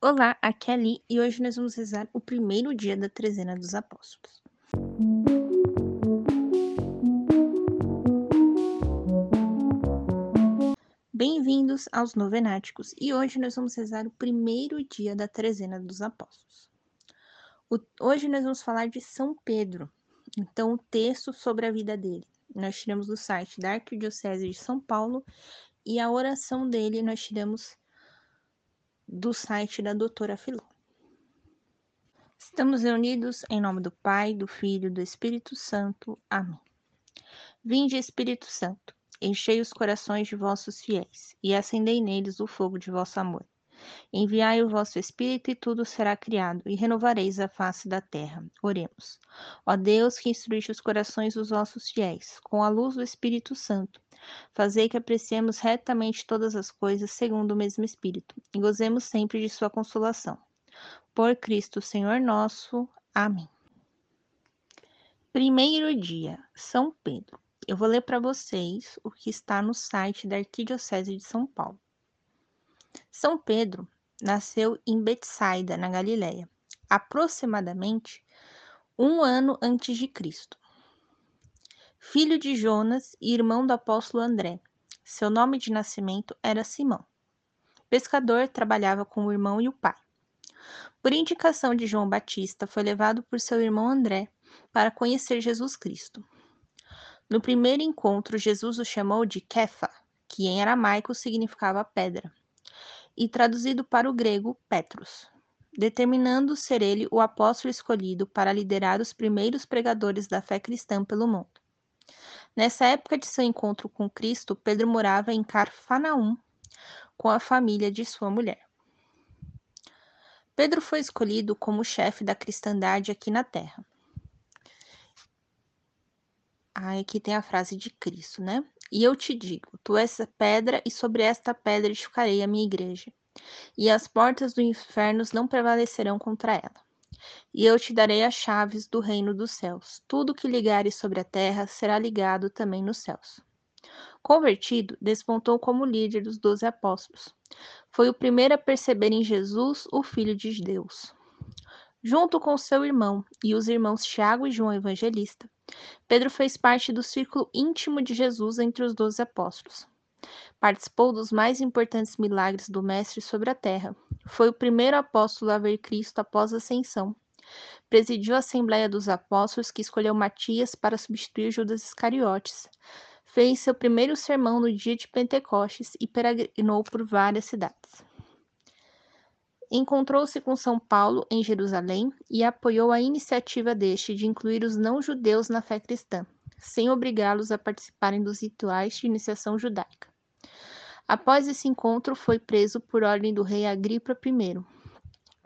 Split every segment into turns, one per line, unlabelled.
Olá, aqui é a Li e hoje nós vamos rezar o primeiro dia da trezena dos apóstolos. Bem-vindos aos Novenáticos e hoje nós vamos rezar o primeiro dia da trezena dos apóstolos. O, hoje nós vamos falar de São Pedro, então o texto sobre a vida dele. Nós tiramos do site da Arquidiocese de São Paulo e a oração dele nós tiramos do site da doutora Filó. Estamos reunidos em nome do Pai, do Filho e do Espírito Santo. Amém. Vinde, Espírito Santo, enchei os corações de vossos fiéis e acendei neles o fogo de vosso amor. Enviai o vosso Espírito e tudo será criado, e renovareis a face da terra. Oremos. Ó Deus, que instruiste os corações dos vossos fiéis, com a luz do Espírito Santo, Fazei que apreciemos retamente todas as coisas segundo o mesmo Espírito e gozemos sempre de Sua consolação. Por Cristo, Senhor nosso. Amém. Primeiro dia, São Pedro. Eu vou ler para vocês o que está no site da Arquidiocese de São Paulo. São Pedro nasceu em Betsaida, na Galiléia, aproximadamente um ano antes de Cristo filho de Jonas e irmão do apóstolo André. Seu nome de nascimento era Simão. Pescador, trabalhava com o irmão e o pai. Por indicação de João Batista, foi levado por seu irmão André para conhecer Jesus Cristo. No primeiro encontro, Jesus o chamou de Kefa, que em aramaico significava pedra, e traduzido para o grego, Petrus, determinando ser ele o apóstolo escolhido para liderar os primeiros pregadores da fé cristã pelo mundo. Nessa época de seu encontro com Cristo, Pedro morava em Carfanaum com a família de sua mulher. Pedro foi escolhido como chefe da cristandade aqui na terra. Ah, aqui tem a frase de Cristo, né? E eu te digo: tu és pedra, e sobre esta pedra edificarei a minha igreja, e as portas do inferno não prevalecerão contra ela e eu te darei as chaves do reino dos céus. Tudo que ligares sobre a terra será ligado também nos céus. Convertido, despontou como líder dos doze apóstolos. Foi o primeiro a perceber em Jesus o Filho de Deus. Junto com seu irmão e os irmãos Tiago e João Evangelista, Pedro fez parte do círculo íntimo de Jesus entre os doze apóstolos. Participou dos mais importantes milagres do Mestre sobre a terra. Foi o primeiro apóstolo a ver Cristo após a ascensão. Presidiu a Assembleia dos Apóstolos, que escolheu Matias para substituir Judas Iscariotes. Fez seu primeiro sermão no dia de Pentecostes e peregrinou por várias cidades. Encontrou-se com São Paulo em Jerusalém e apoiou a iniciativa deste de incluir os não-judeus na fé cristã, sem obrigá-los a participarem dos rituais de iniciação judaica. Após esse encontro, foi preso por ordem do rei Agripa I.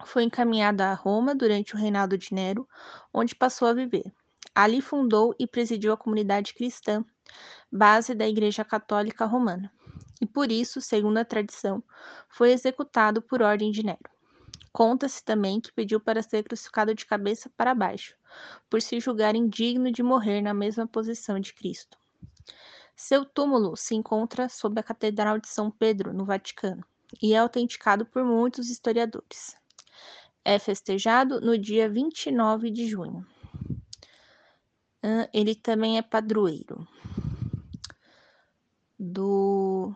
Foi encaminhado a Roma durante o reinado de Nero, onde passou a viver. Ali fundou e presidiu a comunidade cristã, base da Igreja Católica Romana. E por isso, segundo a tradição, foi executado por ordem de Nero. Conta-se também que pediu para ser crucificado de cabeça para baixo, por se julgar indigno de morrer na mesma posição de Cristo. Seu túmulo se encontra sob a Catedral de São Pedro, no Vaticano, e é autenticado por muitos historiadores. É festejado no dia 29 de junho. Ele também é padroeiro do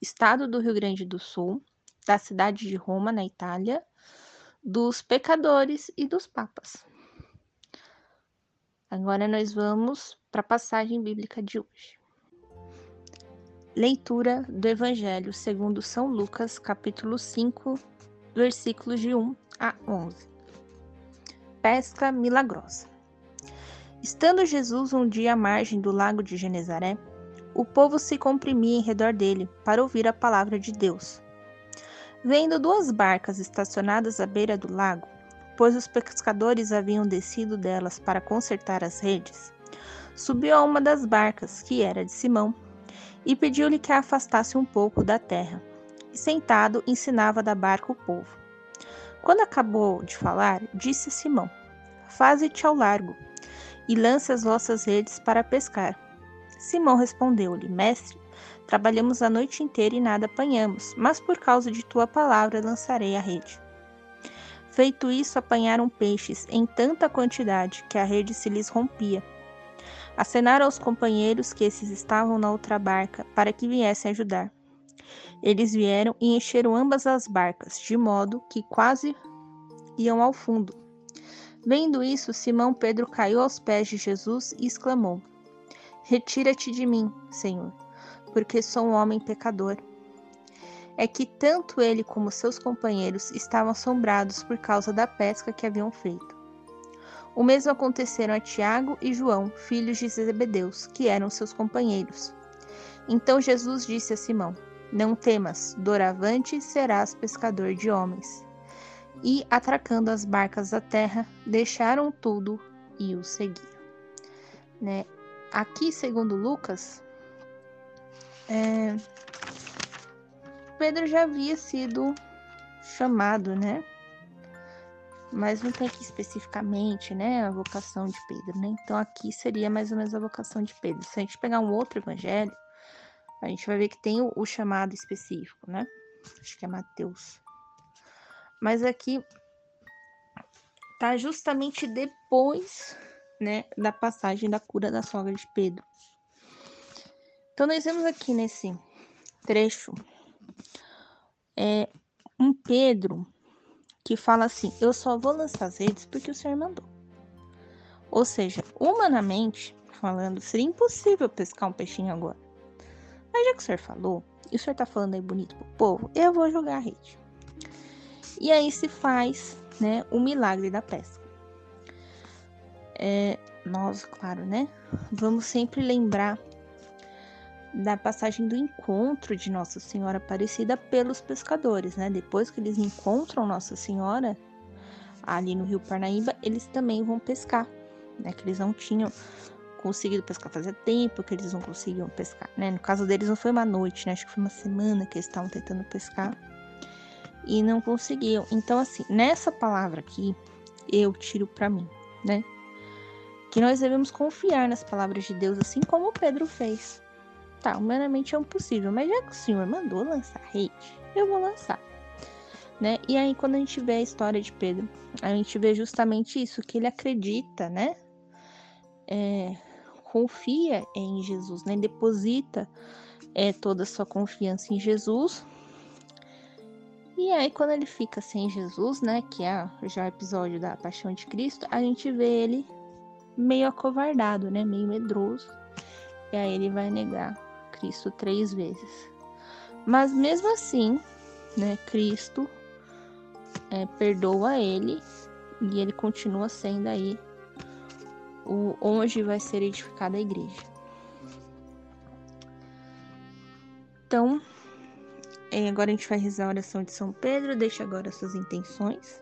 estado do Rio Grande do Sul, da cidade de Roma, na Itália, dos pecadores e dos papas. Agora nós vamos para a passagem bíblica de hoje. Leitura do Evangelho segundo São Lucas, capítulo 5, versículos de 1 a 11. Pesca milagrosa. Estando Jesus um dia à margem do lago de Genezaré, o povo se comprimia em redor dele para ouvir a palavra de Deus. Vendo duas barcas estacionadas à beira do lago, pois os pescadores haviam descido delas para consertar as redes, subiu a uma das barcas, que era de Simão, e pediu-lhe que a afastasse um pouco da terra, e sentado ensinava da barca o povo. Quando acabou de falar, disse a Simão: Faze-te ao largo, e lance as vossas redes para pescar. Simão respondeu-lhe: Mestre, Trabalhamos a noite inteira e nada apanhamos, mas por causa de tua palavra lançarei a rede. Feito isso, apanharam peixes em tanta quantidade que a rede se lhes rompia. Acenaram aos companheiros que esses estavam na outra barca para que viessem ajudar. Eles vieram e encheram ambas as barcas, de modo que quase iam ao fundo. Vendo isso, Simão Pedro caiu aos pés de Jesus e exclamou: Retira-te de mim, Senhor, porque sou um homem pecador é que tanto ele como seus companheiros estavam assombrados por causa da pesca que haviam feito. O mesmo aconteceram a Tiago e João, filhos de Zebedeus, que eram seus companheiros. Então Jesus disse a Simão: Não temas, doravante serás pescador de homens. E, atracando as barcas da terra, deixaram tudo e o seguiram. Né? Aqui, segundo Lucas, é, Pedro já havia sido chamado, né? Mas não tem aqui especificamente, né, a vocação de Pedro, né? Então aqui seria mais ou menos a vocação de Pedro. Se a gente pegar um outro evangelho, a gente vai ver que tem o, o chamado específico, né? Acho que é Mateus. Mas aqui tá justamente depois, né, da passagem da cura da sogra de Pedro. Então nós vemos aqui nesse trecho é um Pedro que fala assim: Eu só vou lançar as redes porque o Senhor mandou. Ou seja, humanamente falando, seria impossível pescar um peixinho agora. Mas já que o Senhor falou, e o Senhor tá falando aí bonito pro povo, eu vou jogar a rede. E aí se faz, né, o milagre da pesca. É, nós, claro, né, vamos sempre lembrar da passagem do encontro de Nossa Senhora Aparecida pelos pescadores, né? Depois que eles encontram Nossa Senhora ali no Rio Parnaíba, eles também vão pescar, né? Que eles não tinham conseguido pescar fazia tempo que eles não conseguiam pescar, né? No caso deles não foi uma noite, né? Acho que foi uma semana que eles estavam tentando pescar e não conseguiam. Então assim, nessa palavra aqui, eu tiro para mim, né? Que nós devemos confiar nas palavras de Deus, assim como Pedro fez tá, humanamente é impossível, mas já que o senhor mandou lançar rede, eu vou lançar. Né? E aí, quando a gente vê a história de Pedro, a gente vê justamente isso, que ele acredita, né? É, confia em Jesus, né? Deposita é, toda a sua confiança em Jesus. E aí, quando ele fica sem Jesus, né? Que é já o episódio da Paixão de Cristo, a gente vê ele meio acovardado, né? Meio medroso. E aí ele vai negar Cristo três vezes. Mas mesmo assim, né, Cristo é, perdoa ele e ele continua sendo aí o, onde vai ser edificada a igreja. Então, é, agora a gente vai rezar a oração de São Pedro. Deixa agora suas intenções.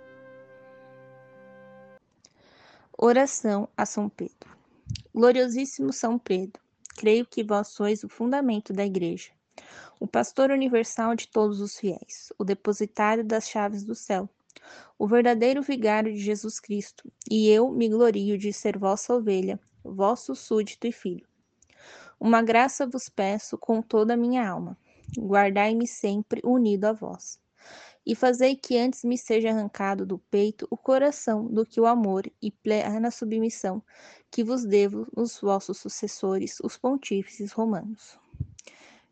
Oração a São Pedro. Gloriosíssimo São Pedro Creio que vós sois o fundamento da Igreja, o pastor universal de todos os fiéis, o depositário das chaves do céu, o verdadeiro vigário de Jesus Cristo, e eu me glorio de ser vossa ovelha, vosso súdito e filho. Uma graça vos peço com toda a minha alma. Guardai-me sempre unido a vós. E fazei que antes me seja arrancado do peito o coração do que o amor e plena submissão que vos devo os vossos sucessores, os pontífices romanos.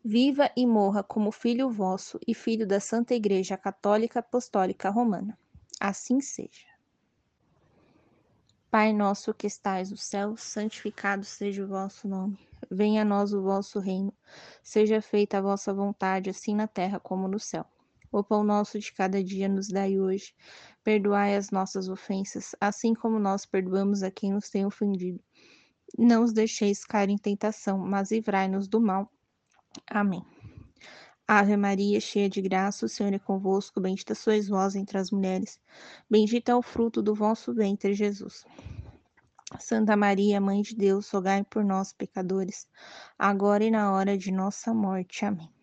Viva e morra como filho vosso e filho da Santa Igreja Católica Apostólica Romana. Assim seja. Pai nosso que estais no céu, santificado seja o vosso nome. Venha a nós o vosso reino. Seja feita a vossa vontade, assim na terra como no céu. O pão nosso de cada dia nos dai hoje. Perdoai as nossas ofensas, assim como nós perdoamos a quem nos tem ofendido. Não os deixeis cair em tentação, mas livrai-nos do mal. Amém. Ave Maria, cheia de graça, o Senhor é convosco, bendita sois vós entre as mulheres, bendito é o fruto do vosso ventre, Jesus. Santa Maria, Mãe de Deus, rogai por nós, pecadores, agora e na hora de nossa morte. Amém.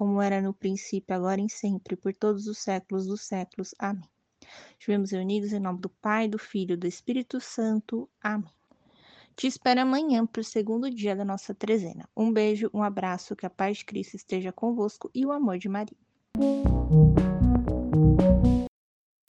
como era no princípio, agora e sempre, por todos os séculos dos séculos. Amém. Estivemos reunidos em nome do Pai, do Filho e do Espírito Santo. Amém. Te espero amanhã para o segundo dia da nossa trezena. Um beijo, um abraço, que a paz de Cristo esteja convosco e o amor de Maria.